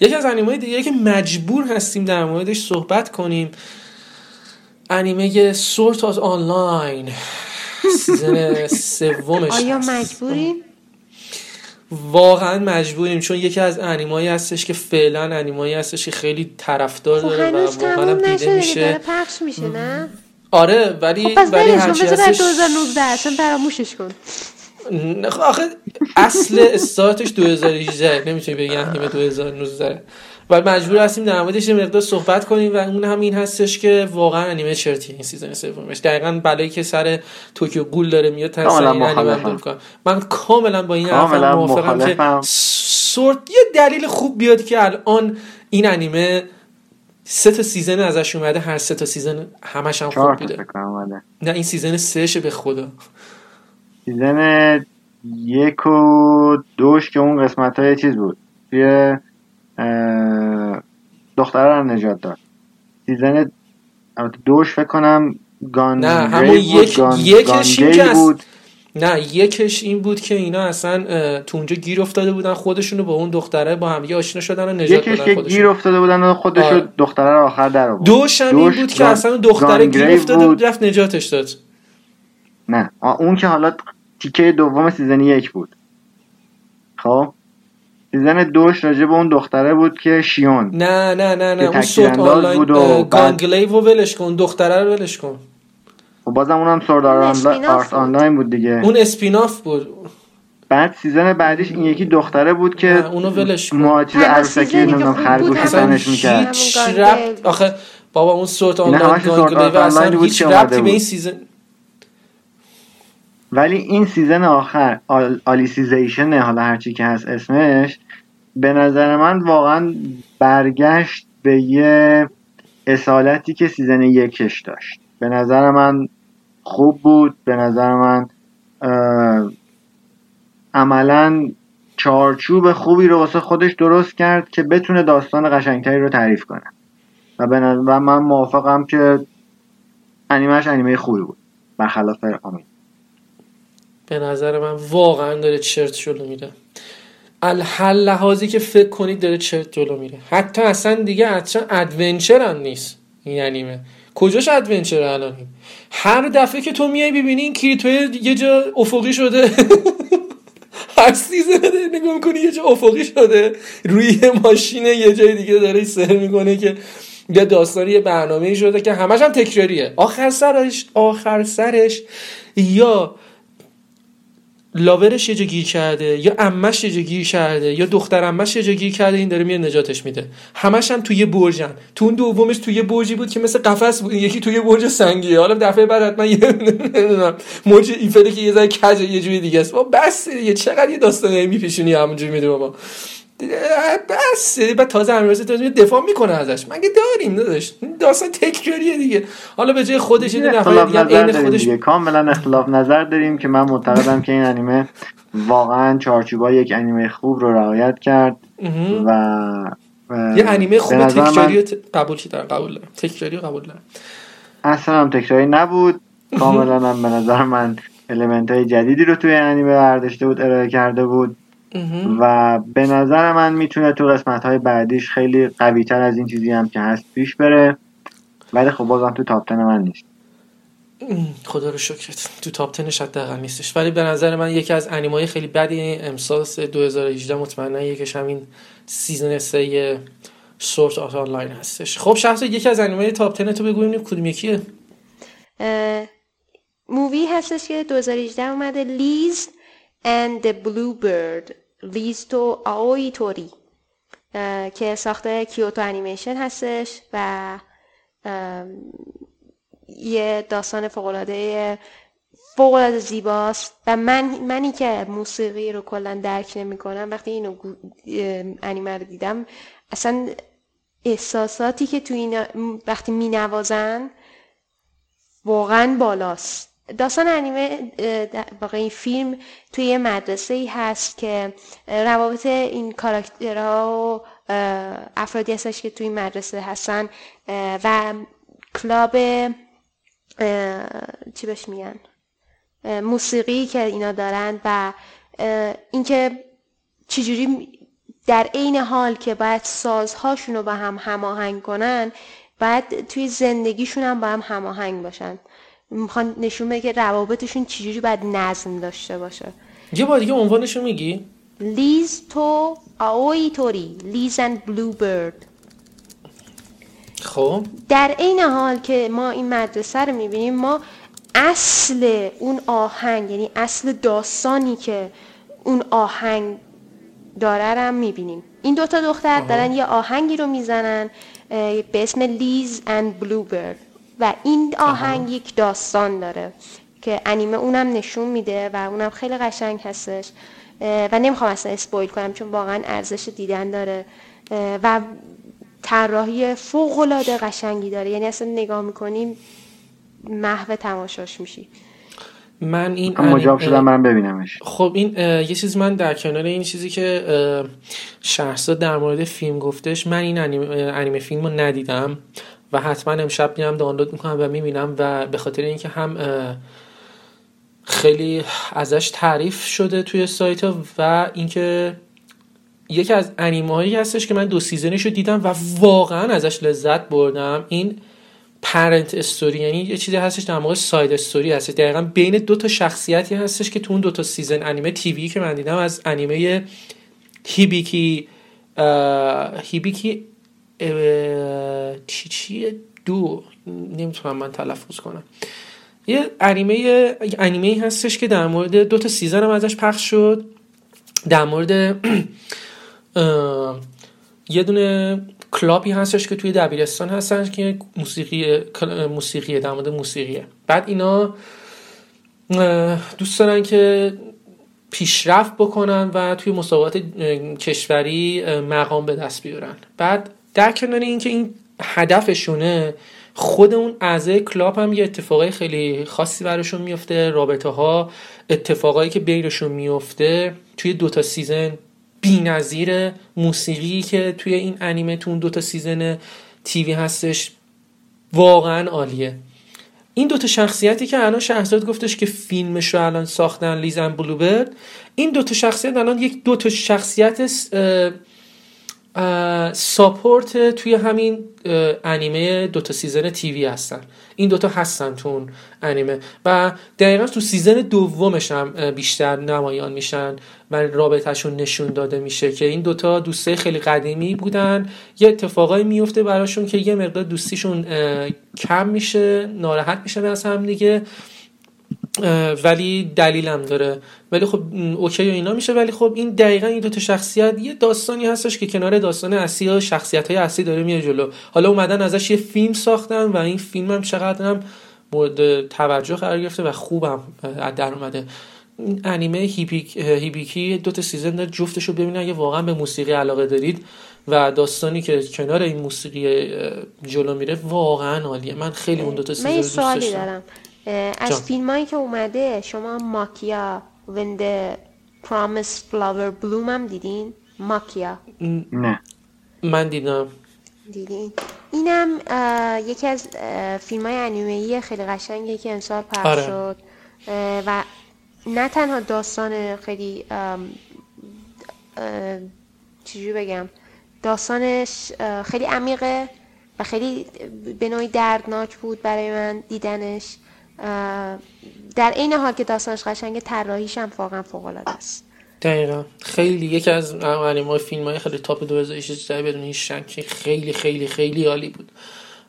یکی از انیمه دیگه که مجبور هستیم در موردش صحبت کنیم انیمه Sword Art Online season سومش آیا مجبوریم؟ واقعا مجبوریم چون یکی از انیمایی هستش که فعلا انیمایی هستش که خیلی طرفدار خب داره و واقعا دیده میشه داره پخش میشه نه؟ آره ولی خب ولی هرچی هستش 2019 اصلا فراموشش کن آخه اصل استارتش 2018 نمی‌تونی بگی انیمه 2019 و مجبور هستیم در موردش یه مقدار صحبت کنیم و اون هم این هستش که واقعا انیمه چرتیه این season سومش. دقیقا بلایی که سر Tokyo Ghoul داره میاد تا کاملا این انیمه من کاملا با این حرفم موافقم که. Sword یه دلیل خوب بیاد که الان این انیمه سه تا season ازش اومده هر سه تا سیزن همش هم خوب بوده. نه این سیزن سهشه به خدا. سیزن یک و دوش که اون قسمت های چیز بود. توی اه، دختره رو نجات داد. سیزن دوش فکر کنم گان نه، همون بود، یک- گان- یکش گان بود. نه یکش این بود که اینا اصلا تو اونجا گیر افتاده بودن خودشونو با اون دختره با هم آشنا شدن و نجات یکش دادن که گیر افتاده بودن و خودش آره. رو دختره رو آخر در آورد. دوش هم این بود که اصلا دختره گیر افتاده بود بود. رفت نجاتش داد. نه. اون که حالا تیکه دوم سیزن یک بود. خب؟ سیزن دوش راجع به اون دختره بود که شیون. نه نه نه نه. که اون انداز آنلاین بود و گانگلیو ولش کن. دختره رو ولش کن. و بازم اونم سورد آرت. آنلاین بود دیگه. اون اسپیناف بود. بعد سیزن بعدیش این یکی دختره بود که اونو ولش کن. ما چیز عروسکی نمی‌دونم خوب خرگوش بود. اصلا تنش می‌کرد. هیچ. ربط آخه بابا اون Sword Online Gun Gale و اصلا هیچ ربطی به این. season ولی این season آخر Al... Alicization حالا هرچی که هست اسمش به نظر من واقعا برگشت به یه اصالتی که season یکش داشت. به نظر من خوب بود به نظر من عملا چارچوب خوبی رو واسه خودش درست کرد که بتونه داستان قشنگتری رو تعریف کنه. و. و من موافقم که انیمهش انیمه خوبی بود. برخلاف آمین. به نظر من واقعا داره چرت جلو میره. هر لحاظی که فکر کنید داره چرت جلو میره. حتی اصلا دیگه اصلا adventure هم نیست. این انیمه. کجاش adventure الان؟ هر دفعه که تو میای ببینی این کیریتو یه جا افقی شده. هر season نگاه می‌کنی یه جا افقی شده. روی ماشین یه جای دیگه داره سر می‌کنه که یه داستانی یه برنامه شده که همش هم تکراریه. آخر سرش آخر سرش. یا لاورش یه جا گیر کرده یا امش یه جا گیر کرده یا دختر امش یه جا گیر کرده این داره میاد نجاتش میده. همش هم توی برجن تو اون دومش توی برجی بود که مثل قفس بود. یکی توی برج سنگیه. حالا دفعه بعد حتما یه نمی‌دونم. موج ایفله که یه ذره کج یه جوری دیگه است. بس دیگه. چقدر یه داستانی میپیشونی همونجوری میده بابا. بس بعد تازه امیرحسین تازه دفاع می‌کنه ازش. مگه داریم داداش؟ داستان تکراریه دیگه. حالا به جای خودش یه نفر دیگه عین خودش دیگه. کاملا اختلاف نظر داریم که من معتقدم که این انیمه واقعا چارچوبای یک انیمه خوب رو رعایت کرد. و و یه انیمه خوب من تکراری ت- قبول دارم قبول دارم. تکراری قبول دارم. اصلا هم تکراری نبود. کاملا هم به نظر من المنت های جدیدی رو توی انیمه برداشته بود ارائه کرده بود. و به نظر من می‌تونه تو قسمت های بعدیش خیلی قوی تر از این چیزی هم که هست پیش بره. ولی خب بازم تو top 10 من نیست. خدا رو شکرت تو top ten ش حداقل نیستش. ولی به نظر من یکی از انیمای خیلی بدی امسال سال 2018 مطمئنا یکیش همین season سه Sword Art Online هستش. خب شخص یکی از انیمای top 10 تو بگو ببینیم کدوم یکیه؟ movie هستش که 2018 اومده. Liz and the Bluebird. لیز تو آوی توری که ساخته کیوتو انیمیشن هستش و یه داستان فوقالعاده فوقالعاده زیباست و من منی که موسیقی رو کلا درک نمی کنم وقتی اینو انیمه رو دیدم اصلا احساساتی که تو این وقتی می نوازن واقعا بالاست. داستان انیمه واقع این فیلم توی یه مدرسه ای هست که روابط این کاراکترها و افرادی هستش که توی این مدرسه هستن و کلاب چی بهش میگن؟ موسیقی که اینا دارن و اینکه چجوری در عین حال که باید سازهاشون رو با هم هماهنگ کنن بعد توی زندگیشون هم با هم هماهنگ باشن. می‌خوان نشون بده که روابطشون چجوری باید نظم داشته باشه. یه بار دیگه عنوانشو میگی؟ لیز تو آوی توری لیز اند بلو برد. خب. در عین حال که ما این مدرسه رو می‌بینیم ما اصل اون آهنگ یعنی اصل داستانی که اون آهنگ داره رو هم می‌بینیم. این دوتا دختر دارن یه آهنگی رو می‌زنن به اسم لیز اند بلو برد. و این آهنگ یک داستان داره که انیمه اونم نشون میده و اونم خیلی قشنگ هستش و نمی‌خوام اصلا اسپویل کنم چون واقعا ارزش دیدن داره و طراحی فوق العاده قشنگی داره. یعنی اصلا نگاه می‌کنیم محو تماشاش میشی. من این مجاب انیمه- شدم من ببینمش. خب این اه، یه چیز من در کنار این چیزی که اه، شهرزاد در مورد فیلم گفتش من این انیمه, انیمه فیلم رو ندیدم. و حتما امشب میرم دانلود می‌کنم و می‌بینم و به خاطر اینکه هم خیلی ازش تعریف شده توی سایت ها و اینکه یکی از انیمه هایی هستش که من دو season ش رو دیدم و واقعا ازش لذت بردم. این parent story یعنی یه چیزی هستش در واقع side story هستش. دقیقا بین دو تا شخصیتی هستش که تو اون دو تا season انیمه TV که من دیدم از انیمه هیبیکی هیبیکی چی دو. نمی‌تونم من تلفظ کنم. یه انیمه انیمه هستش که در مورد دو تا season هم ازش پخش شد. در مورد یه دونه club ی هستش که توی دبیرستان هستن که موسیقی موسیقیه در مورد موسیقیه. بعد اینا دوست دارن که پیشرفت بکنن و توی مسابقات کشوری مقام به دست بیارن. بعد در کنار اینکه این هدفشونه خود اون اعضای club هم یه اتفاقای خیلی خاصی براشون میفته. رابطه ها اتفاقایی که بینشون میفته. توی دوتا season بی‌نظیر موسیقی که توی این انیمه تو اون دوتا season TV هستش واقعا عالیه. این دوتا شخصیتی که الان شهرزاد گفتش که فیلمش رو الان ساختن Liz and Blue Bird این دوتا شخصیت الان یک دوتا شخصیت support توی همین انیمه دوتا season TV هستن. این دوتا هستن تو اون انیمه. و دقیقا تو season دومش هم بیشتر نمایان میشن و رابطهشون نشون داده میشه که این دوتا دوسته خیلی قدیمی بودن. یه اتفاقایی میفته براشون که یه مقدار دوستیشون کم میشه ناراحت میشن از هم دیگه. ولی دلیلم داره. ولی خب okay و اینا میشه. ولی خب این دقیقا این دوتا شخصیت یه داستانی هستش که کنار داستان اصلی و شخصیت های اصلی داره میره جلو. حالا اومدن ازش یه فیلم ساختن و این فیلم هم چقدر هم مورد توجه قرار گرفته و خوبم در اومده. انیمه هیبیکی، هیبیکی دو تا season داره جفتش رو ببینن اگه واقعا به موسیقی علاقه دارید و داستانی که کنار این موسیقی جلو میره واقعا عالیه. من خیلی اون دو تا سیزن دوست داشتم. از فیلم هایی که اومده شما ماکیا When the Promised Flower Bloom هم دیدین؟ ماکیا. نه. من دیدم. دیدین. اینم یکی از فیلم های انیمه‌ای خیلی قشنگی که امسال پخش آره. شد. و نه تنها داستان خیلی چجوری بگم؟ داستانش خیلی عمیقه و خیلی به نوعی دردناک بود برای من دیدنش. در عین حال که داستانش قشنگه طراحیش هم واقعا فوق العاده است. دقیقا. خیلی یکی از انیمه فیلم های خیلی تاپ 2018 بدون هیچ شکی خیلی خیلی خیلی عالی بود.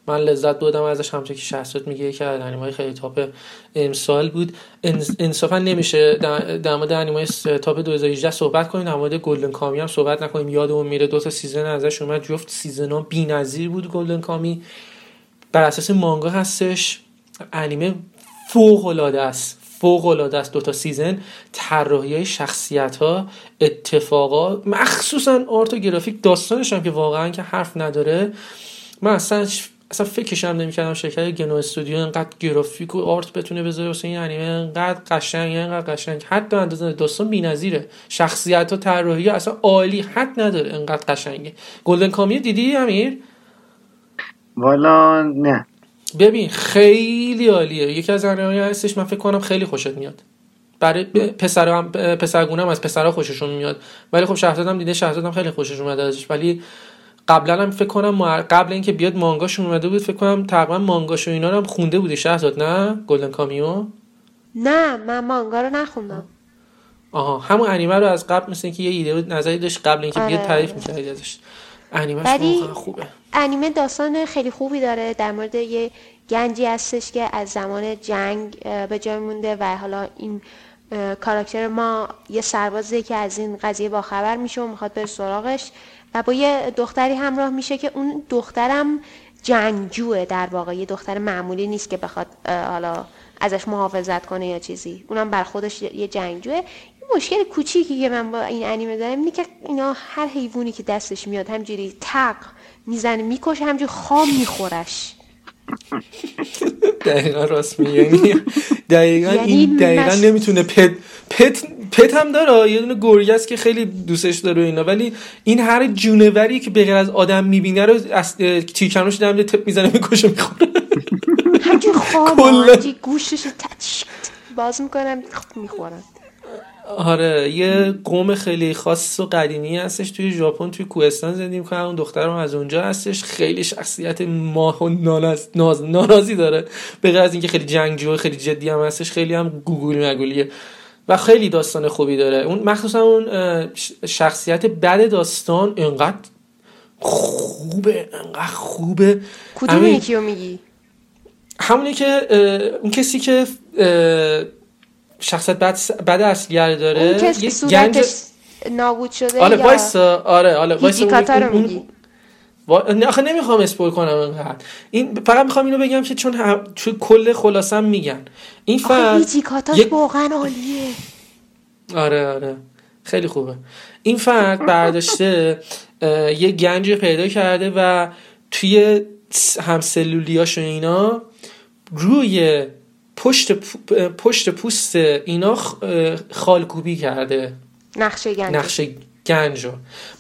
من لذت بردم ازش همونطور که شهرزاد میگه یکی از انیمه خیلی تاپ امسال بود. انص- انصافا نمیشه در مورد انیمه س- top 2018 صحبت کنیم. در مورد Golden Kamuy هم صحبت نکنیم. یادمون میره دو تا season ازش اومد جفت season ها بی‌نظیر بود Golden Kamuy. بر اساس مانگا هستش. انیمه فوق العاده است. فوق العاده است دو تا season. طراحی شخصیت ها اتفاقا مخصوصا art و گرافیک داستانش هم که واقعا که حرف نداره. من اصلا اصلا فکرش هم نمی‌کردم شرکت Geno Studio انقدر گرافیک و art بتونه بذاره واسه این انیمه. انقدر قشنگ انقدر قشنگ. حتی اندازه داستان بی‌نظیره. شخصیت ها طراحی اصلا عالی. حد نداره انقدر قشنگه. گلدن کامی دیدی امیر؟ والا نه. ببین خیلی عالیه. یکی از انیمه هستش من فکر کنم خیلی خوشت میاد. برای پسر هم پسرگونه هم از پسرها خوششون میاد. ولی خب شهرزاد هم دیده شهرزاد هم خیلی خوشش اومده ازش. ولی قبلا هم فکر کنم قبل اینکه بیاد مانگاشون اومده بود فکر کنم تقریبا مانگاش و اینا رو هم خونده بودی شهرزاد نه؟ گلدن کامیو؟ نه من مانگا رو نخوندم. آها همون انیمه رو از قبل مثل اینکه یه ایده بود نظری داشت قبل اینکه بیاد آره. تعریف می‌کردی ازش. انیمه خوبه. انیمه داستان خیلی خوبی داره. در مورد یه گنجی هستش که از زمان جنگ به جای مونده و حالا این کاراکتر ما یه سربازه که از این قضیه باخبر میشه و می‌خواد بره سراغش و با یه دختری همراه میشه که اون دخترم جنگجوه در واقع. یه دختر معمولی نیست که بخواد حالا ازش محافظت کنه یا چیزی. اونم بر خودش یه جنگجوه مشکل کوچیکی که من با این انیمه دارم اینه که اینا هر حیوانی که دستش میاد همجوری تق می‌زنه می‌کشه همجوری خام میخورش. دقیقا راست میگه دقیقا یعنی این دقیقا نمی‌تونه پت پت پت هم داره. یه دونه گرگه است که خیلی دوستش داره اینا. ولی این هر جونوری که به غیر از آدم می‌بینه رو از تیکنوش دم تپ می‌زنه می‌کشه می‌خوره. همجوری خام گوشش باز می‌کنم می‌خورن آره یه قوم خیلی خاص و قدیمی هستش توی ژاپن توی کوهستان زندگی می‌کنه اون دخترم از اونجا هستش. خیلی شخصیت ماه و ناز ناراضی داره. به غیر از اینکه خیلی جنگجو خیلی جدی هم هستش خیلی هم گوگولی مگولیه و خیلی داستان خوبی داره. اون مخصوصا اون شخصیت بد داستان انقدر خوبه انقدر خوبه. کدوم یکی میگی؟ همونی که اون کسی که شخصیت بد بد اصلی داره؟ اون کسی که گنج... نابود شده آره وایسا آره آره وایسا رو میگی؟ نه آخه نمی‌خوام اسپویل کنم اینقدر. این فقط می‌خوام اینو بگم که چون هم... چون کل خلاصم میگن. این فرد یک... واقعا عالیه. آره آره. خیلی خوبه. این فرد برداشته یه گنج پیدا کرده و توی همسلولیاش و اینا روی پشت, پشت پوست اینا خالکوبی کرده. نقشه گنج نقشه گنج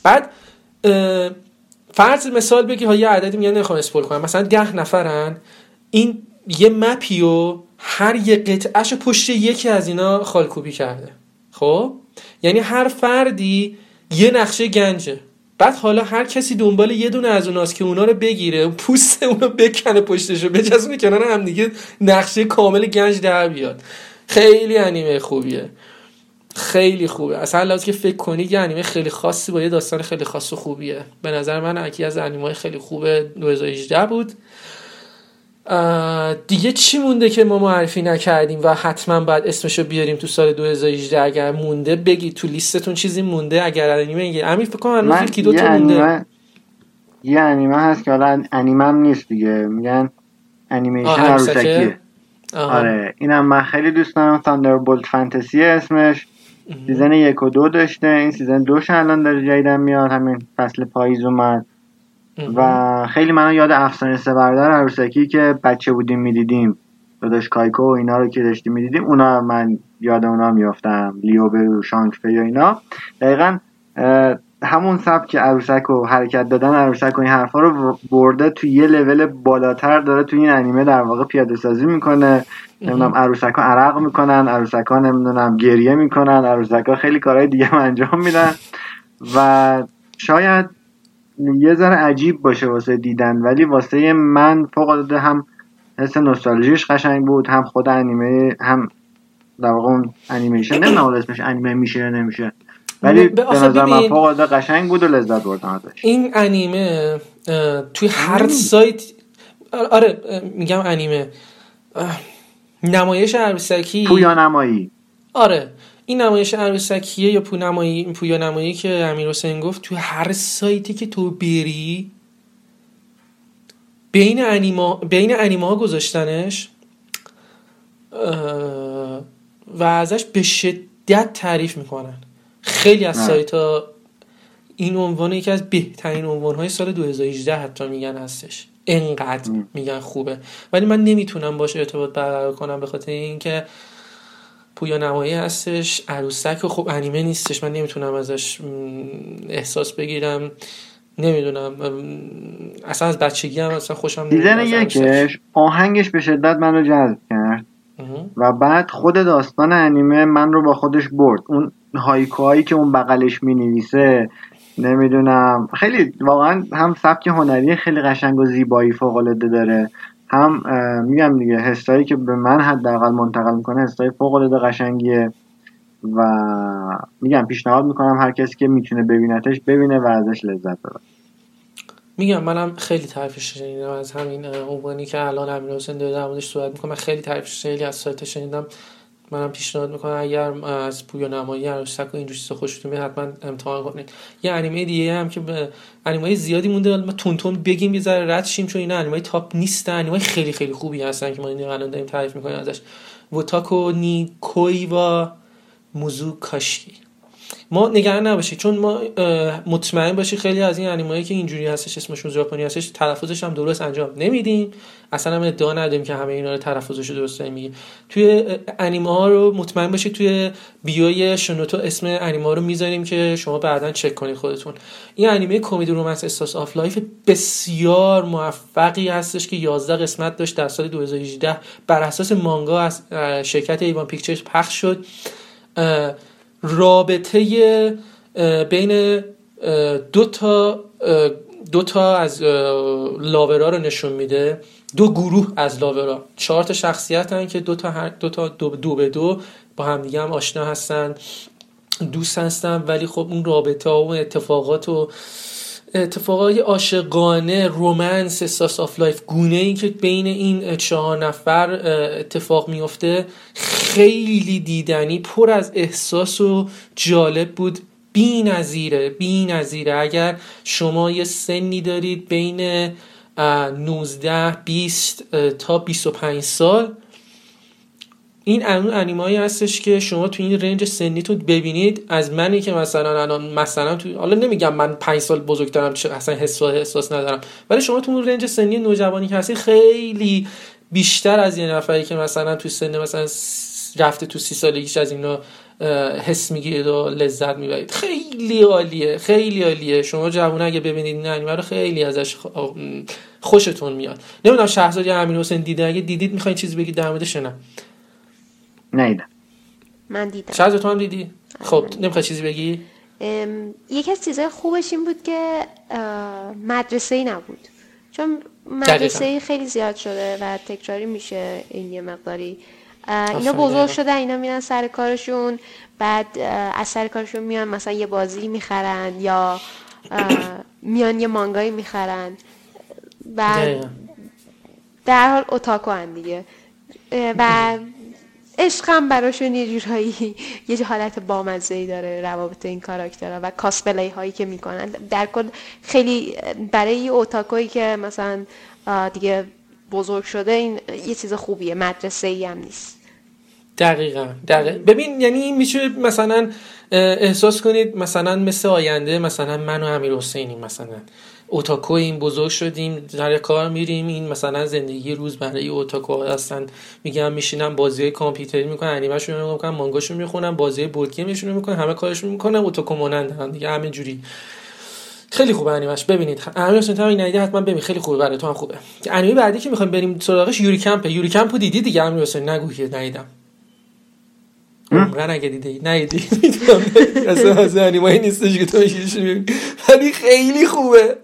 بعد فرض مثال بگی ها یه عددی میگن نمی‌خوام اسپول کنم. مثلا ده نفرن. این یه مپیو هر یه قطعهش پشت یکی از اینا خالکوبی کرده. خب؟ یعنی هر فردی یه نقشه گنجه. بعد حالا هر کسی دنبال یه دونه از اوناست که اونا رو بگیره پوست اونو بکنه پشتشو بچسبونه کنار هم دیگه نقشه کامل گنج در بیاد. خیلی انیمه خوبیه. خیلی خوبه. اصلا لازم که فکر کنی یه انیمه خیلی خاصی با یه داستان خیلی خاص و خوبیه. به نظر من یکی از انیمه خیلی خوبه 2018 بود. دیگه چی مونده که ما معرفی نکردیم و حتما باید اسمشو بیاریم تو سال 2018 اگر مونده بگی تو لیستتون چیزی مونده اگر انیمه میگه امیر فکر کنم من یکی دو تا مونده. یه انیمه هست که حالا انیمه هم نیست دیگه. میگن انیمیشن عروسکی آره. اینم من خیلی دوست دارم. Bolt Fantasy اسمش. season یک و دو داشته. این season دوش الان داره جدیدن میاد. همین فصل پاییز اومد. و خیلی منو یاد افسانه سه برادر عروسکی که بچه بودیم می‌دیدیم. داداش کایکو و اینا رو که داشتیم می‌دیدیم اونا من یاد اونا میافتم. لیو برو شانک و اینا. دقیقا همون سبک عروسک و حرکت دادن عروسک و این حرفا رو برده تو یه لول بالاتر داره تو این انیمه در واقع پیاده سازی می‌کنه. نمی‌دونم عروسک ها عرق می‌کنن عروسک ها نمی‌دونم گریه می‌کنن عروسک ها خیلی کارهای دیگه انجام میدن. و شاید یه ذره عجیب باشه واسه دیدن ولی واسه من فوق العاده هم حس نوستالژیش قشنگ بود هم خود انیمه هم در واقع اون انیمیشن نمی‌دونم اسمش انیمه میشه یا نمیشه. ولی به نظر من فوق العاده قشنگ بود و لذت بردم ازش. این انیمه توی هر سایت آره میگم انیمه. نمایش عروسکی پویا نمایی. آره. این نمایش عروسکیه یا پونمایی پویا نمایی که امیر حسین گفت تو هر سایتی که تو بری بین انیما بین انیما ها گذاشتنش و ازش به شدت تعریف می‌کنن. خیلی از سایت ها این عنوان یکی از بهترین عنوان های سال 2018 حتی میگن هستش. انقدر میگن خوبه. ولی من نمی‌تونم باش ارتباط برقرار کنم به خاطر اینکه پویا نمایی هستش عروسک خب انیمه نیستش من نمی‌تونم ازش احساس بگیرم. نمی‌دونم اصلا از بچگی هم اصلا خوشم دیدن یکش آهنگش به شدت منو جذب کرد. و بعد خود داستان انیمه من رو با خودش برد. اون هایکوهایی که اون بغلش می نویسه نمی‌دونم. خیلی واقعا هم سبک هنری خیلی قشنگ و زیبایی فوق العاده داره. هم میگم دیگه حسایی که به من حداقل منتقل می‌کنه حسای فوق العاده قشنگیه و میگم پیشنهاد می‌کنم هر کسی که می‌تونه ببینتش ببینه و ازش لذت ببره. میگم منم خیلی تعریفش شنیدم از همین عنوانی که الان امیر حسین داره در موردش صحبت می‌کنم من خیلی تعریفش خیلی از سایت شنیدم. منم پیشنهاد می‌کنم اگر از پویا نمایی عروسک و اینجور چیزا خوشتون میاد حتما امتحان کنید یه انیمه دیگه هم که به انیمه زیادی مونده ما تون تون بگیم یه ذره رد شیم چون اینا انیمه تاپ نیستن انیمه خیلی خیلی خوبی هستن که ما این الان داریم تعریف می‌کنیم ازش. ووتاکو نی و موزو کاشی ما نگران نباشید چون ما مطمئن باشید خیلی از این انیمایی که اینجوری هستش اسمشون ژاپنی هستش تلفظش هم درست انجام نمیدیم. اصلا هم ادعا نداریم که همه اینا رو تلفظش رو درست میگیم. توی انیمه رو مطمئن باشید توی بیوی شنوتو اسم انیمه ها رو می‌ذاریم که شما بعدا چک کنید خودتون. این انیمه کمدی romance slice of life بسیار موفقی هستش که 11 قسمت داشت در سال 2018 بر اساس مانگا از شرکت A-1 Pictures پخش شد. رابطه بین دو تا دو تا از لاورا رو نشون میده. دو گروه از لاورا. چهار تا شخصیت هن که دو تا, هر دو, تا دو, دو به دو با همدیگه هم آشنا هستن. دوست هستن ولی خب اون رابطه و اتفاقات و اتفاقای عاشقانه romance slice of life گونه ای که بین این چهار نفر اتفاق میفته خیلی دیدنی پر از احساس و جالب بود. بی نظیره بی نظیره. اگر شما یه سنی دارید بین 19 20 تا 25 سال این اون انیمایی هستش که شما تو این رنج سنیتون ببینید. از منی که مثلا الان مثلا تو حالا نمیگم من 5 سال بزرگترم اصلا حس احساس ندارم. ولی شما تو اون رنج سنی نوجوانی که هستی خیلی بیشتر از یه نفری که مثلا تو سن مثلا رفته تو سی سالگیش از اینا حس می‌گیرید و لذت می‌برید. خیلی عالیه خیلی عالیه. شما جوون اگه ببینید این انیمه رو خیلی ازش خوشتون میاد. نمی‌دونم شهرزاد یا امیر حسین دیده؟ اگه دیدید می‌خواین چیزی بگید در موردش نه. نیدم من دیدم. شهرزاد تو هم دیدی. خب نمی‌خوای چیزی بگی؟ یکی از چیزهای خوبش این بود که مدرسه ای نبود. چون مدرسه ای خیلی زیاد شده و تکراری میشه این یه مقداری. اینا بزرگ شده اینا میرن سر کارشون بعد از سر کارشون میان مثلا یه بازی می‌خرن یا میان یه مانگایی می‌خرن. و در حال اوتاکو هم دیگه. و عشقم براشون یه جورایی یه حالت بامزه ای داره روابط این کاراکترها و کاسپلی هایی که می‌کنن. در کل خیلی برای اوتاکویی که مثلا دیگه بزرگ شده این یه چیز خوبیه مدرسه ای هم نیست. دقیقا. دقیقا ببین یعنی میشه مثلا احساس کنید مثلا مثل آینده مثلا من و امیر حسینی مثلا. otaku این بزرگ شدیم در کار میریم. این مثلا زندگی روز برای otaku هستن. میگم میشینم بازی کامپیوتری می‌کنن انیمهشون می‌کنن مانگاشون می‌خونن بازی board game شون می‌کنن همه کارشون می‌کنن otaku مانند دیگه همه جوری خیلی خوبه انیمش ببینید امیر تو این حتما ببین. خیلی خوبه برای تو هم خوبه. انیمه بعدی که می‌خوایم بریم سراغش Yuru Camp Yuru Camp دیدی دیگه امیر نگو که ندیدم. عمراً اگه دیده ندیدی می‌دونم اصلا از انیمایی نیستش که تو ولی خیلی خوبه.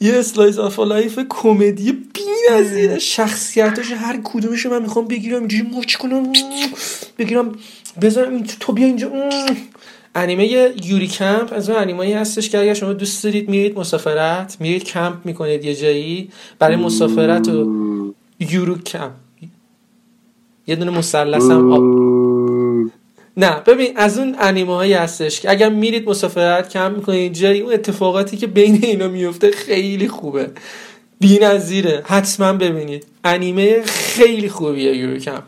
یه slice of life کمدی بی‌نظیره شخصیتاش هر کدومش من می‌خوام بگیرم اینجوری match کنم بگیرم بذارم تو بیا اینجا. انیمه Yuru Camp از اون انیمایی هستش که اگر شما دوست دارید میرید مسافرت میرید کمپ می‌کنید یه جایی برای مسافرت و یورو کمپ. یه دونه مثلث هم نه ببین از اون انیمه هایی هستش که اگر میرید مسافرت کم می‌کنید جایی اون اتفاقاتی که بین اینا میفته خیلی خوبه. بی نظیره حتما ببینید. انیمه خیلی خوبیه یورو کمپ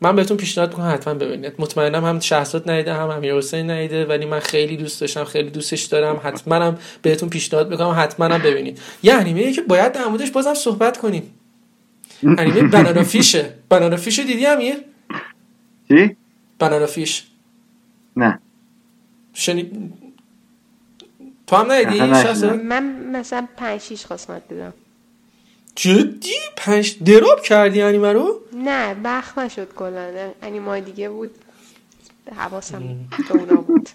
من بهتون پیشنهاد می‌کنم حتما ببینید. مطمئنم هم شهرزاد ندیده هم امیر حسین ندیده ولی من خیلی دوست داشتم خیلی دوستش دارم. حتما هم بهتون پیشنهاد می‌کنم حتما هم ببینید. یه انیمه که باید در موردش بازم صحبت کنیم. انیمه بنانا فیشه. بنانا فیش دیدی امیر؟ چی؟ بنانا فیش. نه. شنی تو هم ندیدی؟ من مثلا 5 6 قسمت دیدم. جدی؟ پنج دراب کردی انیمه رو؟ نه بخ نشد کلا. انیمای دیگه بود. حواسم به اونا بود.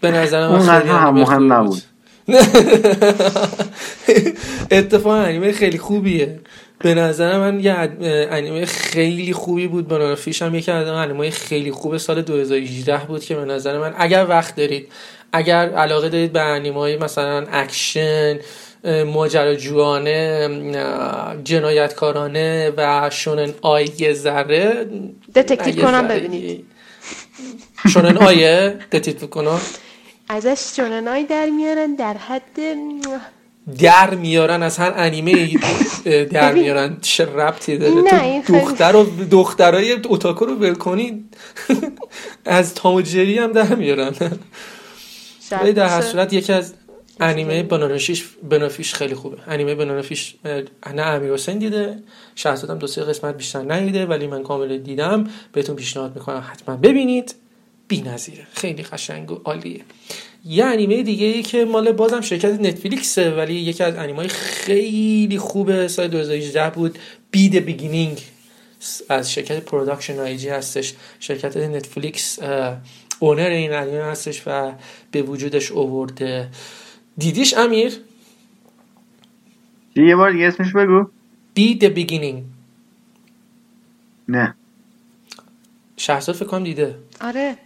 به نظر من خیلی هم انیمه مهم نبود. بود. اتفاقا انیمه خیلی خوبیه. به نظر من یه انیمه خیلی خوبی بود. Banana Fish هم یکی از انیمه خیلی خوب سال 2018 بود که به نظر من اگر وقت دارید اگر علاقه دارید به انیمه مثلا اکشن ماجراجوانه جنایتکارانه و shounen ai یه ذره detective ذره- ببینید. shounen ai ه؟ Detective Conan ازش شوننای در میارن در حد در میارن از هر انیمه در. میارن. چه ربطی داره؟ تو دختر و دخترای اوتاکو رو ول کنید از تام و جری هم در میارن. ولی در هر صورت یکی از انیمه بنانافیش بنافیش خیلی خوبه. انیمه بنانافیش اه، نه امیر حسین دیده شهزادم دو سه قسمت بیشتر ندیده ولی من کامل دیدم. بهتون پیشنهاد می‌کنم حتما ببینید. بی‌نظیره. خیلی قشنگ و عالیه. یه انیمه دیگه ای که مال بازم شرکت Netflix ه ولی یکی از انیمه خیلی خوبه سال 2018 بود B: The Beginning از شرکت Production I.G هستش. شرکت Netflix owner این انیمه هستش و به وجودش اوورده دیدیش امیر؟ یه بار دیگه اسمش بگو. B: The Beginning نه. شهرزاد فکر کنم دیده. آره.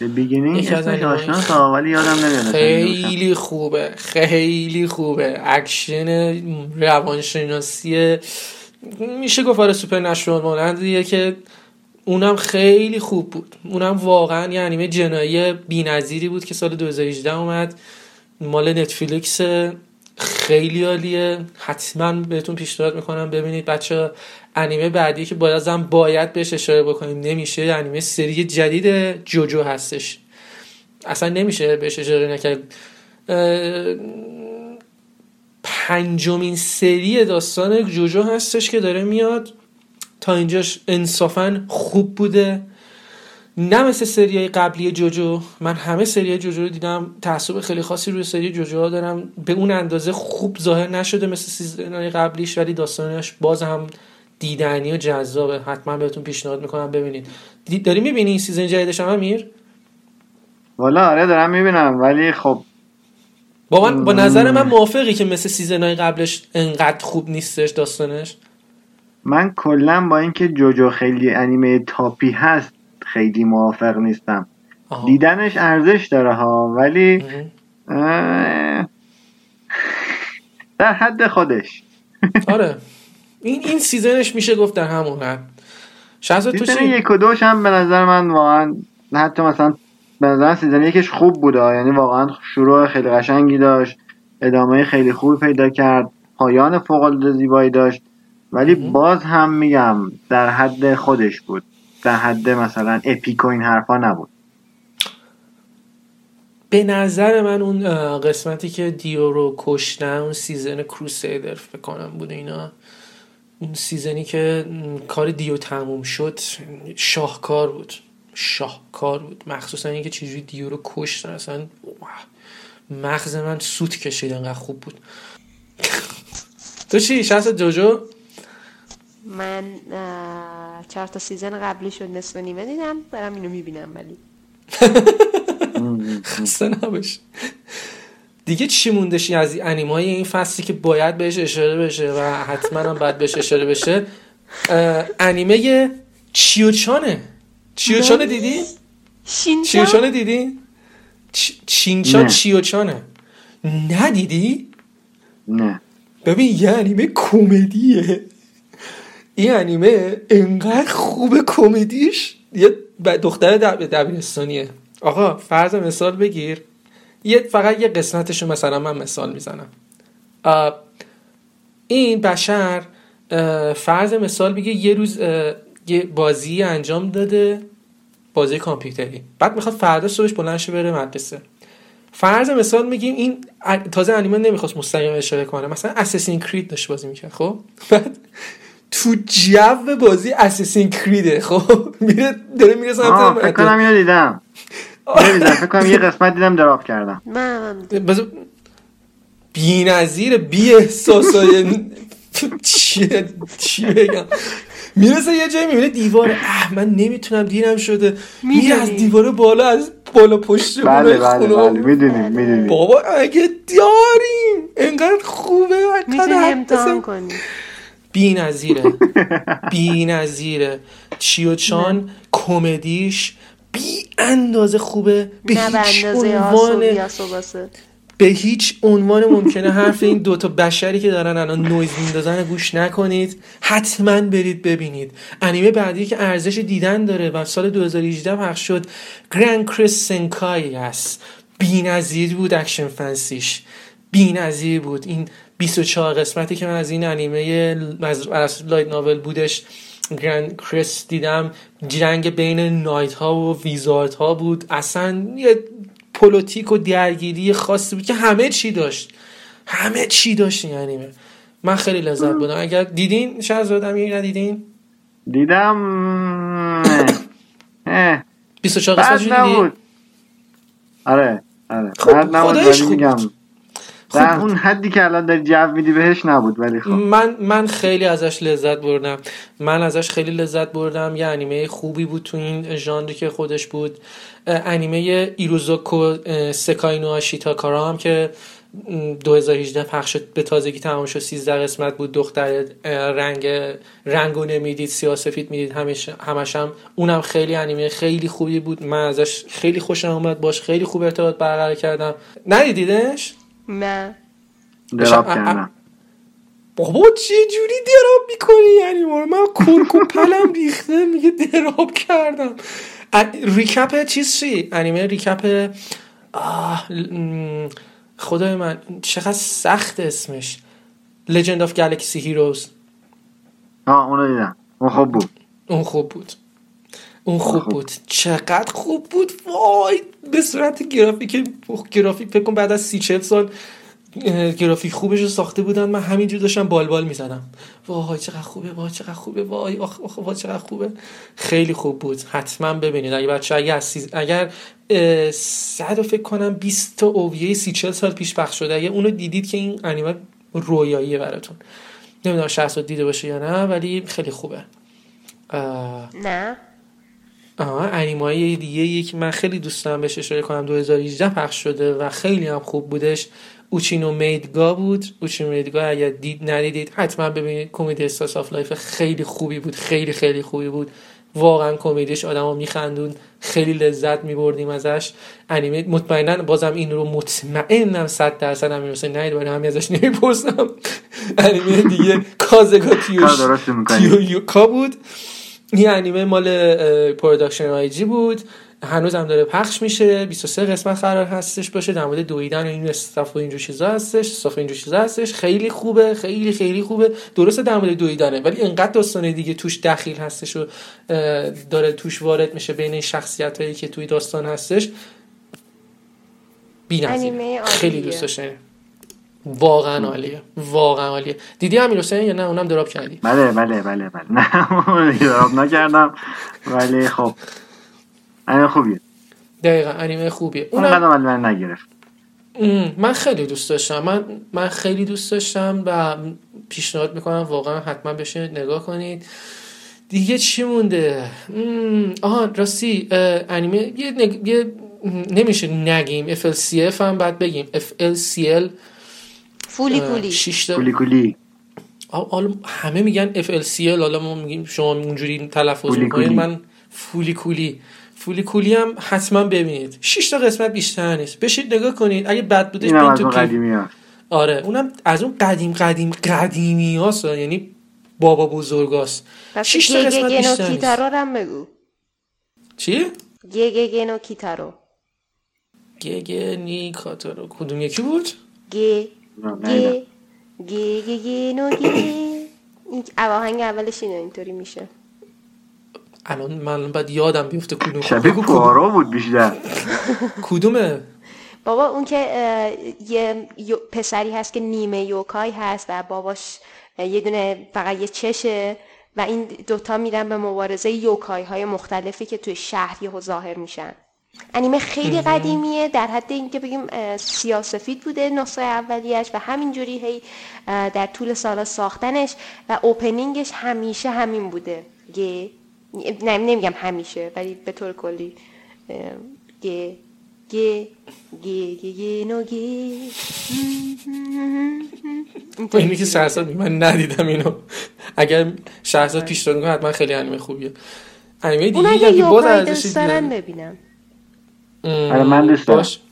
The Beginning یکی از اسمش آه، ولی یادم نمیاد خیلی خوبه خیلی خوبه. اکشن روانشناسی میشه گفت آره supernatural مانندیه که اونم خیلی خوب بود. اونم واقعا یه انیمه جنایی بی‌نظیری بود که سال 2018 اومد. مال نتفلیکس خیلی عالیه. حتما بهتون پیشنهاد می‌کنم ببینید بچه انیمه بعدی که بازم باید بهش اشاره بکنیم نمیشه. انیمه سری جدید جوجو هستش. اصلا نمیشه بهش اشاره نکرد. پنجمین سری داستان جوجو هستش که داره میاد. تا اینجاش انصافا خوب بوده. نه مثل سری قبلی جوجو. من همه سری جوجو رو دیدم. تعصب خیلی خاصی روی سری جوجو ها دارم. به اون اندازه خوب ظاهر نشده مثل season قبلیش ولی داستانش باز هم دیدنی و جذابه. حتما بهتون پیشنهاد می‌کنم ببینید. داری می‌بینی season جدیدش هم امیر؟ والا آره دارم می‌بینم ولی خب با من با نظر من. موافقی که مثل season های قبلش انقدر خوب نیستش داستانش. من کلا با اینکه جوجو خیلی انیمه top ی هست خیلی موافق نیستم. آها. دیدنش ارزش داره ها ولی. اه، در حد خودش. آره. این این season ش میشه گفت در همون حد شهرزاد تو؟ یک و دوش هم به نظر من واقعا حتی مثلا به نظر season یکش خوب بود ها. یعنی واقعا شروع خیلی قشنگی داشت ادامه خیلی خوبی پیدا کرد پایان فوق العاده زیبایی داشت ولی. باز هم میگم در حد خودش بود در حد مثلا epic و این حرفا نبود به نظر من اون قسمتی که دیو رو کشتن اون season Crusader فکر کنم بود اینا اون season ی که کار دیو تموم شد شاهکار بود. شاهکار بود. مخصوصا اینکه چجوری دیو رو کشتن. اصلا. مغز من سوت کشید انقدر خوب بود. تو چی؟ شخص جوجو؟ من چهار تا سیزن قبلی شد نصف نیمه دیدم. دارم اینو می‌بینم ولی. خسته نباش. دیگه چی موندشی از این انیمای این فصلی که باید بهش اشاره بشه و حتما هم باید بهش اشاره بشه انیمه چیوچانه چیوچانه دیدی؟ شینچان چیوچانه دیدی؟ چ- چینچان نه. چیوچانه ندیدی؟ نه ببین یه انیمه کمدیه این انیمه انقدر خوب کمدیش یه دختر دب- دبیرستانیه آقا فرض مثال بگیر یه فقط یه قسمتشو مثلا من مثال می‌زنم. این بشر فرض مثال بگیر یه روز یه بازی انجام داده بازی کامپیوتری. بعد می‌خواد فردا صبحش بلند شه بره مدرسه. فرض مثال میگیم این تازه انیمه نمی‌خواست مستقیم اشاره کنه. مثلا اساسین کرید داشت بازی می‌کرد خب؟ بعد تو جو بازی اساسین کریده خب؟ میره داره میره سمت فکر کنم دیدم. نمی‌دونم فکر کنم یه قسمت دیدم دراپ کردم. من بی نظیر بی احساسای چیه چی بگم. می‌رسه یه جایی می‌بینه دیوار اه من نمی‌تونم دیرم شده. میره از دیوار بالا از بالا پشت بله بله بله. می‌دونیم می‌دونیم بابا اگه داریم. انقدر خوبه. می‌تونی امتحان کنی. بی نظیره بی نظیره چیوچان کمدیش بی اندازه خوبه به نه هیچ عنوان به هیچ عنوان ممکنه حرف این دوتا بشری که دارن الان نویز میندازن گوش نکنید. حتما برید ببینید. انیمه بعدی که ارزش دیدن داره و سال 2018 پخش شد Grancrest Senki هست. بی بود اکشن فنسیش بی بود. این 24 قسمتی که من از این انیمه از light novel بودش Grancrest دیدم جنگ بین knight ها و wizard ها بود. اصلا یه politic و درگیری خاصی بود که همه چی داشت. همه چی داشت انیمه. من خیلی لذت بردم. اگر دیدین شهرزاد امیر ندیدین دیدم. اه. 24 بد قسمت دیدی؟ آره آره. خب، خدایش خوب. در خوب اون حدی که الان داری جو میدی بهش نبود ولی خب. من من خیلی ازش لذت بردم. من ازش خیلی لذت بردم. یه انیمه خوبی بود تو این ژانری که خودش بود. انیمه ایروزوکو اه، سکای نو آشیتاکارا هم که م، 2018 پخش شد به تازگی تمام شد. 13 قسمت بود. دختر رنگ رنگو نمی‌دید سیاسفید می‌دید. همش همش هم اونم خیلی انیمه خیلی خوبی بود. من ازش خیلی خوشم اومد. باش خیلی خوب ارتباط برقرار کردم. ندیدیدش؟ نه. دراب کردم بابا چه جوری دراب می‌کنی؟ یعنی ما من کرک و پلم ریخته میگه دراب کردم. ریکپ چیز چی؟ انیمه ریکپ آه خدای من چقدر سخت اسمش. Legend of Galaxy Heroes. ها اونو دیدم. اون خوب بود. اون خوب بود. اون خوب بود. چقدر خوب بود. وای به صورت گرافیک گرافیک فکر کن بعد از سی چل سال گرافیک خوبش رو ساخته بودن. من همینجور داشتم بال بال می‌زدم. وای چقدر خوبه وای چقدر خوبه وای آخ آخ وای چقدر خوبه. خیلی خوب بود. حتما ببینید. اگه بچه اگه از سیز... اگر صد فکر کنم 20 تا اوویه سی چل سال پیش پخش شده. اگه اونو دیدید که این انیمه رویاییه براتون. نمی‌دونم شخص دیده باشه یا نه ولی خیلی خوبه. اه، نه. آها انیمای دیگه یک من خیلی دوست دارم بهش اشاره کنم 2018 پخش شده و خیلی هم خوب بودش. اوچینو میدگا بود. اوچینو میدگا اگر دید ندیدید حتما ببینید. کمدی استاس آف لایف خیلی خوبی بود. خیلی خیلی خوبی بود. واقعا کمدیش آدمو میخندون خیلی لذت میبردیم ازش. انیمه مطمئنا بازم این رو مطمئنم 100 درصد همین حسین ندید برای همین ازش نمی‌پرسم. انیمه دیگه کازگا تیوش درست می‌کنی. تیو یوکا بود. این انیمه مال پروداکشن آی جی بود. هنوز هم داره پخش میشه. 23 قسمت قرار هستش باشه. در مورد دویدن و این استاف و اینجور چیزا هستش. استاف اینجور چیزا هستش. خیلی خوبه. خیلی خیلی خوبه. درسته در مورد دویدنه. ولی انقدر داستان دیگه توش دخیل هستش و داره توش وارد میشه بین این شخصیت هایی که توی داستان هستش. بی خیلی. دوست داشتنی. واقعا عالیه. واقعا عالیه. دیدی امیر حسین یا نه؟ اونم دراب کردی. بله بله بله بله. نه دراب نکردم. ولی خب. این خوبیه. دقیقا انیمه خوبیه. اون اونم قدم من نگرفت. من خیلی دوست داشتم. من من خیلی دوست داشتم و پیشنهاد می‌کنم واقعا حتما بشینید نگاه کنید. دیگه چی مونده؟ آها راستی انیمه یه, نگ... یه نمیشه نگیم. FLCF هم بعد بگیم. FLCL فولی شش کولی کولی آ- حالا همه میگن FLCL حالا ما میگیم شما اونجوری تلفظ می‌کنید. من فولی کولی فولی کولی هم حتما ببینید. 6 تا قسمت بیشتر نیست. بشید نگاه کنید. اگه بد بودش از تو. قدیمی ها. آره اونم از اون قدیم قدیم قدیمی هاست. یعنی بابا بزرگاست. شش تا قسمت بیشتر نیست. هم بگو. چی؟ گگگن و کیتارو گگه نی کاتارو کدوم یکی بود؟ گ ندیدم. گ گگگن و گ این آهنگ اولش اینه اینطوری میشه. الان من بعد یادم بیفته کدوم شبیه بگو پوارو بود بیشتر. کدوم- کدومه؟ بابا اون که یه پسری هست که نیمه یوکای هست و باباش یه دونه فقط یه چشه و این دوتا میرن به مبارزه یوکای های مختلفی که توی شهر یهو ظاهر میشن. انیمه خیلی قدیمیه در حد اینکه بگیم سیاسفید بوده نسخه اولیش و همینجوری هی در طول سالا ساختنش و اوپنینگش همیشه همین بوده. گه نه نمیگم همیشه ولی به طور کلی گه گه گه گه گه نو گه اینی که شهرزاد من ندیدم اینو. اگر شهرزاد پیشنهاد کنه حتما خیلی انیمه خوبیه. انیمه دیگه که باز دیدن ببینم. آره، من دوست دارم. باش.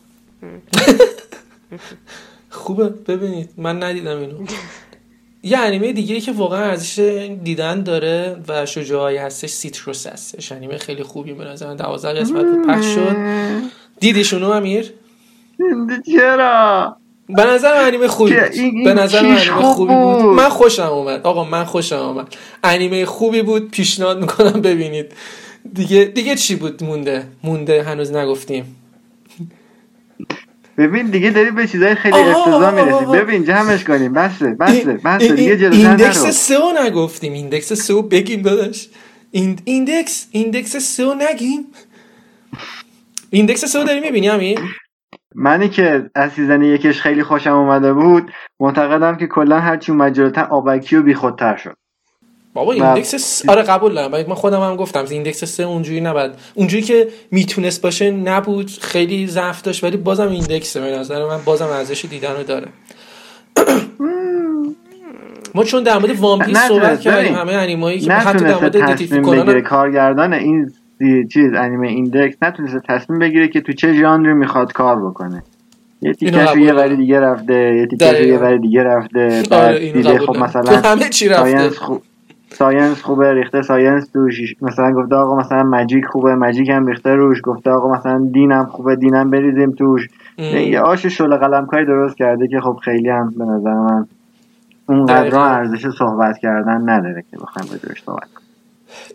خوبه ببینید. من ندیدم اینو. یه انیمه دیگه که واقعا ارزش دیدن داره و شجاعی هستش سیتروس هستش. انیمه خیلی خوبی به نظر من. 12 قسمت بود پخش شد. دیدیشونو امیر؟ چرا؟ به نظر من انیمه خوبی بود. به نظر انیمه خوب خوبی بود. بود. من خوشم اومد. آقا من خوشم اومد. انیمه خوبی بود. پیشنهاد می‌کنم ببینید. دیگه دیگه چی بود مونده؟ مونده هنوز نگفتیم. ببین دیگه داری به چیزای خیلی افتضاح می‌رسی. ببین جمعش کنیم. بسه بسه این- بسه. این- دیگه جلوتر Index سئو نگفتیم. Index سئو بگیم داداش. این Index Index سه رو نگیم. Index سه رو داری می‌بینی همین منی که از season یکش خیلی خوشم اومده بود معتقدم که کلا هرچی اومد جلوتر آبکی و بیخودتر شد. بابا Index س... آره قبول دارم ولی من خودم هم گفتم Index سه اونجوری نبود اونجوری که می‌تونست باشه نبود خیلی ضعف داشت ولی بازم Index ه به نظر من بازم ارزش دیدن رو داره ما چون در مورد وان پیس صحبت کردیم. همه انیمایی که حتی در مورد دیتیفی تصمیم بگیره کنن کارگردان این چیز انیمه ایندکس نتونسته تصمیم بگیره که تو چه ژانری می‌خواد کار بکنه یه تیکش یه. وری دیگه رفته یه تیکش. یه وری دیگه رفته بعد آره اینو دیده خب. مثلا تو همه چی رفته ساینس خوب ساینس خوبه ریخته ساینس توش. مثلا گفته آقا مثلا مجیک خوبه مجیک هم ریخته روش. گفته آقا مثلا دینم خوبه دینم بریزیم توش. یه آش شل قلم کاری درست کرده که خب خیلی هم به نظر من اونقدر. ارزش صحبت کردن نداره که بخوایم راجعش صحبت کنیم.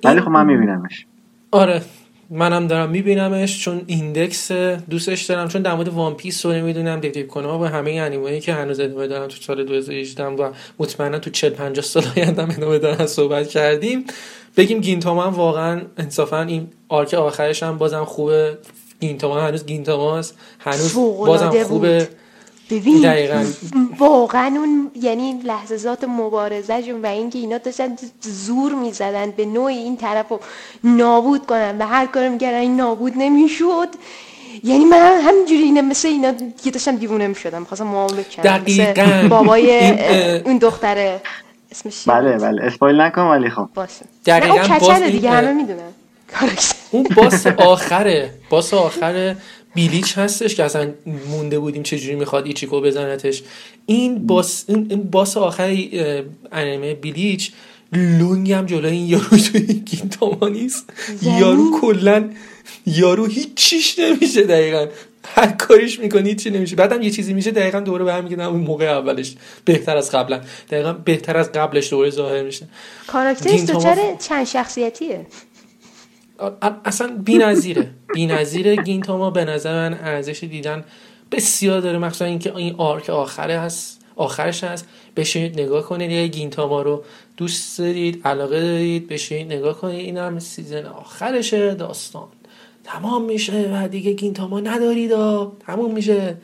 ولی خب من میبینمش. آره. منم دارم میبینمش چون Index دوستش دارم چون در مورد One Piece رو نمی‌دونم دیتیو کنم با همه انیمایی که هنوز ادامه دارن تو سال 2018 و مطمئنا تو 40 50 سال آینده هم ادامه دارن صحبت کردیم. بگیم گینتاما هم واقعا انصافا این arc آخرش هم بازم خوبه. گینتاما هنوز گینتاماست هنوز بازم بود. ببین دقیقاً. واقعا اون یعنی لحظات مبارزهشون و اینکه اینا داشتن زور می‌زدن به نوعی این طرف رو نابود کنن و هر کار می‌کردن این نابود نمی‌شد یعنی من همینجوری اینا مثل اینا که داشتم دیوونه می‌شدم خواستم معامله کنم دقیقاً. بابای اون دختره اسمش بله؟ بله اسپایل نکن ولی خب باشه دقیقاً نه اون باز دیگه همه می‌دونن اون باس آخره باس آخر بیلیچ هستش که اصلا مونده بودیم چجوری می‌خواد ایچیکو بزنتش. این باس این باس آخر انیمه بیلیچ لونگ هم جلوی این یارو توی گینتاما نیست. یارو کلا یارو هیچ چیش نمیشه دقیقا. هر کاریش می‌کنی هیچی نمیشه. بعدم یه چیزی میشه دقیقا دوباره برمیگردم اون موقع اولش. بهتر از قبلا. دقیقا بهتر از قبلش دوباره ظاهر میشه. کاراکترش دچار چند شخصیتیه. اصلا بی‌نظیره. بی‌نظیره. گینتاما به نظر من ارزش دیدن بسیار داره مخصوصا اینکه این arc آخره هست آخرش هست. بشینید نگاه کنید. یه گینتاما رو دوست دارید علاقه دارید بشینید نگاه کنید. این هم season آخرشه داستان تمام میشه و دیگه گینتاما ندارید. تمام میشه.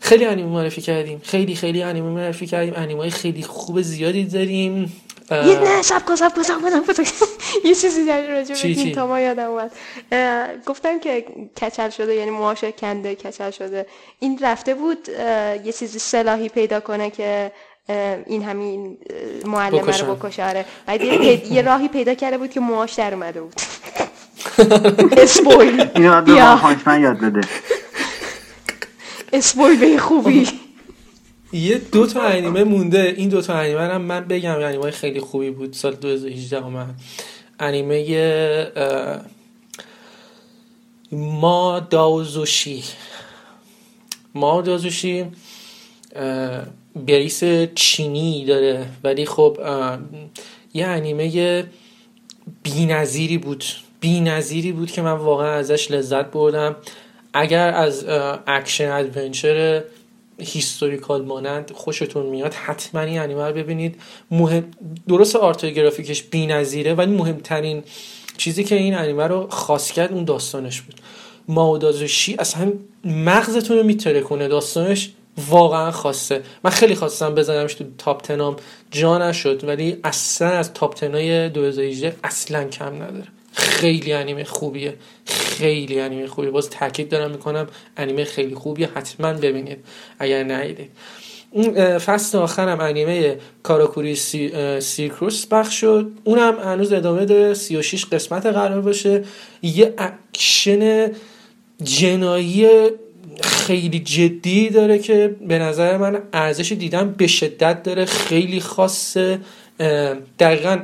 خیلی انیمه معرفی کردیم. خیلی خیلی انیمه معرفی کردیم. انیمه خیلی خوب زیادی داریم. یه نه سب کن سب کن سب. یه چیزی در راجع به یادم اومد. گفتم که کچل شده یعنی موهاش کنده کچل شده. این رفته بود یه چیزی سلاحی پیدا کنه که این همین معلمه بکشن. رو بکشه. آره. بعد یه, راهی پیدا کرده بود که موهاش در اومده بود. اسپویل. اینو به یاد بده. اسپویل به خوبی. یه دو تا انیمه مونده. این دو تا انیمه رو هم من بگم انیمه خیلی خوبی بود. سال 2018 اومد. انیمه ما داوزوشی. ما داوزوشی بریس چینی داره. ولی خب یه انیمه بی بود. بی بود که من واقعا ازش لذت بردم. اگر از اکشن adventure historical مانند خوشتون میاد حتما این انیمه رو ببینید. مهم درست art گرافیکش بی‌نظیره ولی مهمترین چیزی که این انیمه رو خاص کرد اون داستانش بود. ماودازوشی اصلا مغزتون رو می‌ترکونه داستانش واقعا خاصه. من خیلی خواستم بزنمش تو top ten ام جا نشد ولی اصلا از top ten ای 2018 اصلا کم نداره. خیلی انیمه خوبیه. خیلی انیمه خوبیه. باز تاکید دارم می‌کنم انیمه خیلی خوبیه. حتما ببینید. اگر ندیدید. اون فصل آخرم انیمه Karakuri سی، Circus پخش شد. اونم هنوز ادامه داره. 36 قسمت قرار باشه. یه اکشن جنایی خیلی جدی داره که به نظر من ارزش دیدن به شدت داره. خیلی خاصه. دقیقا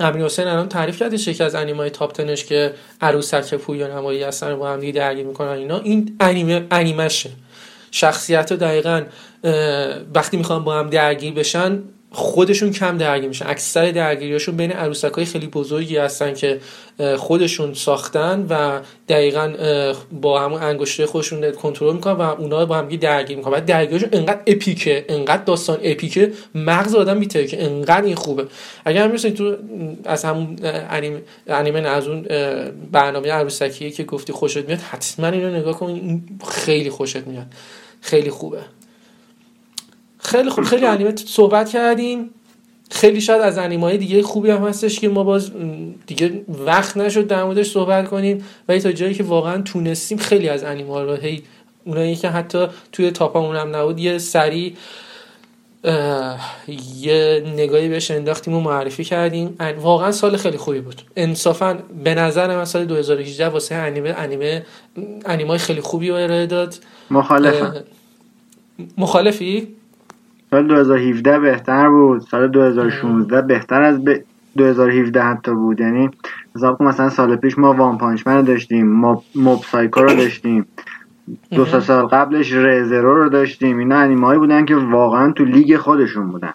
امیر حسین الان تعریف کرده یکی از انیمای تاپ تنش که عروسک پویا نمایی هستن با هم دیگه درگیر می‌کنن اینا این انیمه انیمشه. شخصیت دقیقا وقتی می‌خوان با هم درگیر بشن خودشون کم درگیر میشن. اکثر درگیریاشون بین عروسک های خیلی بزرگی هستن که خودشون ساختن و دقیقا با همون انگشته خودشون کنترل می‌کنن و اونا با هم درگیر می‌کنن. و درگیریشون انقدر اپیکه انقدر داستان اپیکه مغز آدم میتره که انقدر این خوبه. اگر هم تو از همون انیمه از اون برنامه عروسکیه که گفتی خوشت میاد حتما اینو نگاه کن خیلی خوشت میاد. خیلی خوبه. خیلی خوب خیلی انیمه صحبت کردیم. خیلی شاید از انیمه دیگه خوبی هم هستش که ما باز دیگه وقت نشد در موردش صحبت کنیم. ولی تا جایی که واقعا تونستیم خیلی از انیمه رو هی اونایی که حتی توی تاپا هم نبود یه سری یه نگاهی بهش انداختیم و معرفی کردیم. واقعا سال خیلی خوبی بود. انصافا به نظر من سال 2018 واسه انیمه انیمه انیمه خیلی خوبی رو ارائه داد. مخالفم. مخالفی؟ سال 2017 بهتر بود. سال 2016 بهتر از ب... 2017 حتی بود. یعنی حساب مثلا سال پیش ما One Punch رو داشتیم ما Mob Psycho رو داشتیم دو سه سال قبلش Re:Zero رو داشتیم. اینا انیمایی بودن که واقعا تو لیگ خودشون بودن.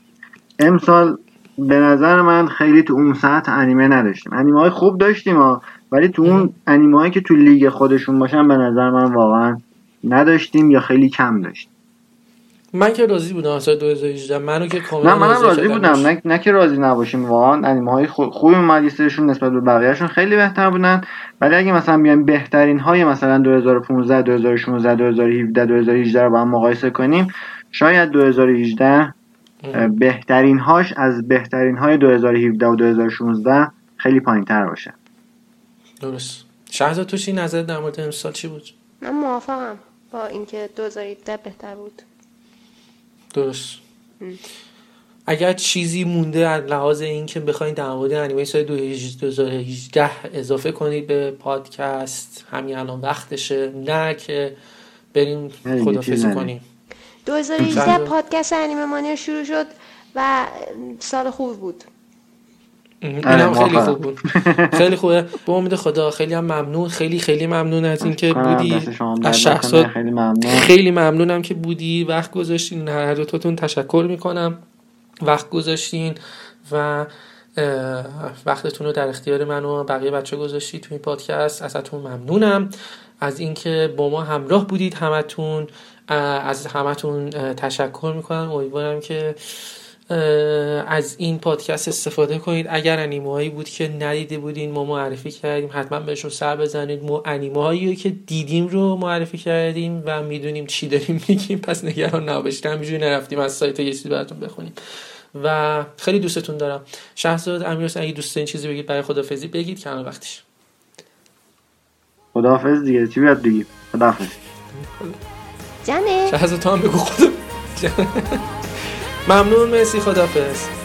امسال به نظر من خیلی تو اون سطح انیمه نداشتیم. انیمه های خوب داشتیم ها ولی تو اون انیمه که تو لیگ خودشون باشن به نظر من واقعا نداشتیم یا خیلی کم داشتیم. من که راضی بودم سال 2018 منو که کاملا نه منم راضی بودم. نه, نه که راضی نباشیم واقعا انیمه های خوبی اومد نسبت به بقیهشون خیلی بهتر بودن. ولی اگه مثلا بیایم بهترین های مثلا 2015 2016 2017 2018 رو با هم مقایسه کنیم شاید 2018 بهترین هاش از بهترین های 2017 و 2016 خیلی پایین تر باشه. درست. شهزاد تو چی نظر در مورد امسال چی بود؟ من موافقم با اینکه 2017 بهتر بود. درست اگر چیزی مونده از لحاظ این که بخواید در مورد انیمه سال 2018 اضافه کنید به پادکست همین الان وقتشه نه که بریم خدافزی کنیم 2018 پادکست انیمه مانی شروع شد و سال خوب بود این هم خیلی خوب بود. خیلی خوبه. به امید خدا خیلی هم ممنون. خیلی خیلی ممنون از اینکه بودی. از شخصات خیلی ممنون. خیلی ممنونم که بودی. وقت گذاشتین. هر دوتاتون تشکر می‌کنم. وقت گذاشتین و وقتتون رو در اختیار من و بقیه بچه گذاشتید تو این پادکست. ازتون ممنونم. از اینکه با ما همراه بودید همتون. از همتون تشکر می‌کنم. امیدوارم که از این پادکست استفاده کنید. اگر انیمه هایی بود که ندیده بودین ما معرفی کردیم. حتما بهشون سر بزنید. ما انیمه هایی که دیدیم رو معرفی کردیم و می‌دونیم چی داریم میگیم. پس نگران نباشید. همینجوری نرفتیم. از سایت یه چیزی براتون بخونیم. و خیلی دوستتون دارم. شهرزاد امیر اگه دوست این چیزی بگید برای خدافزی بگید. که وقتش. خدافز دیگه. چی بیاد بگیم خدافز جانه. شهرزاد تو هم بگو خدا ممنون مرسی خدافز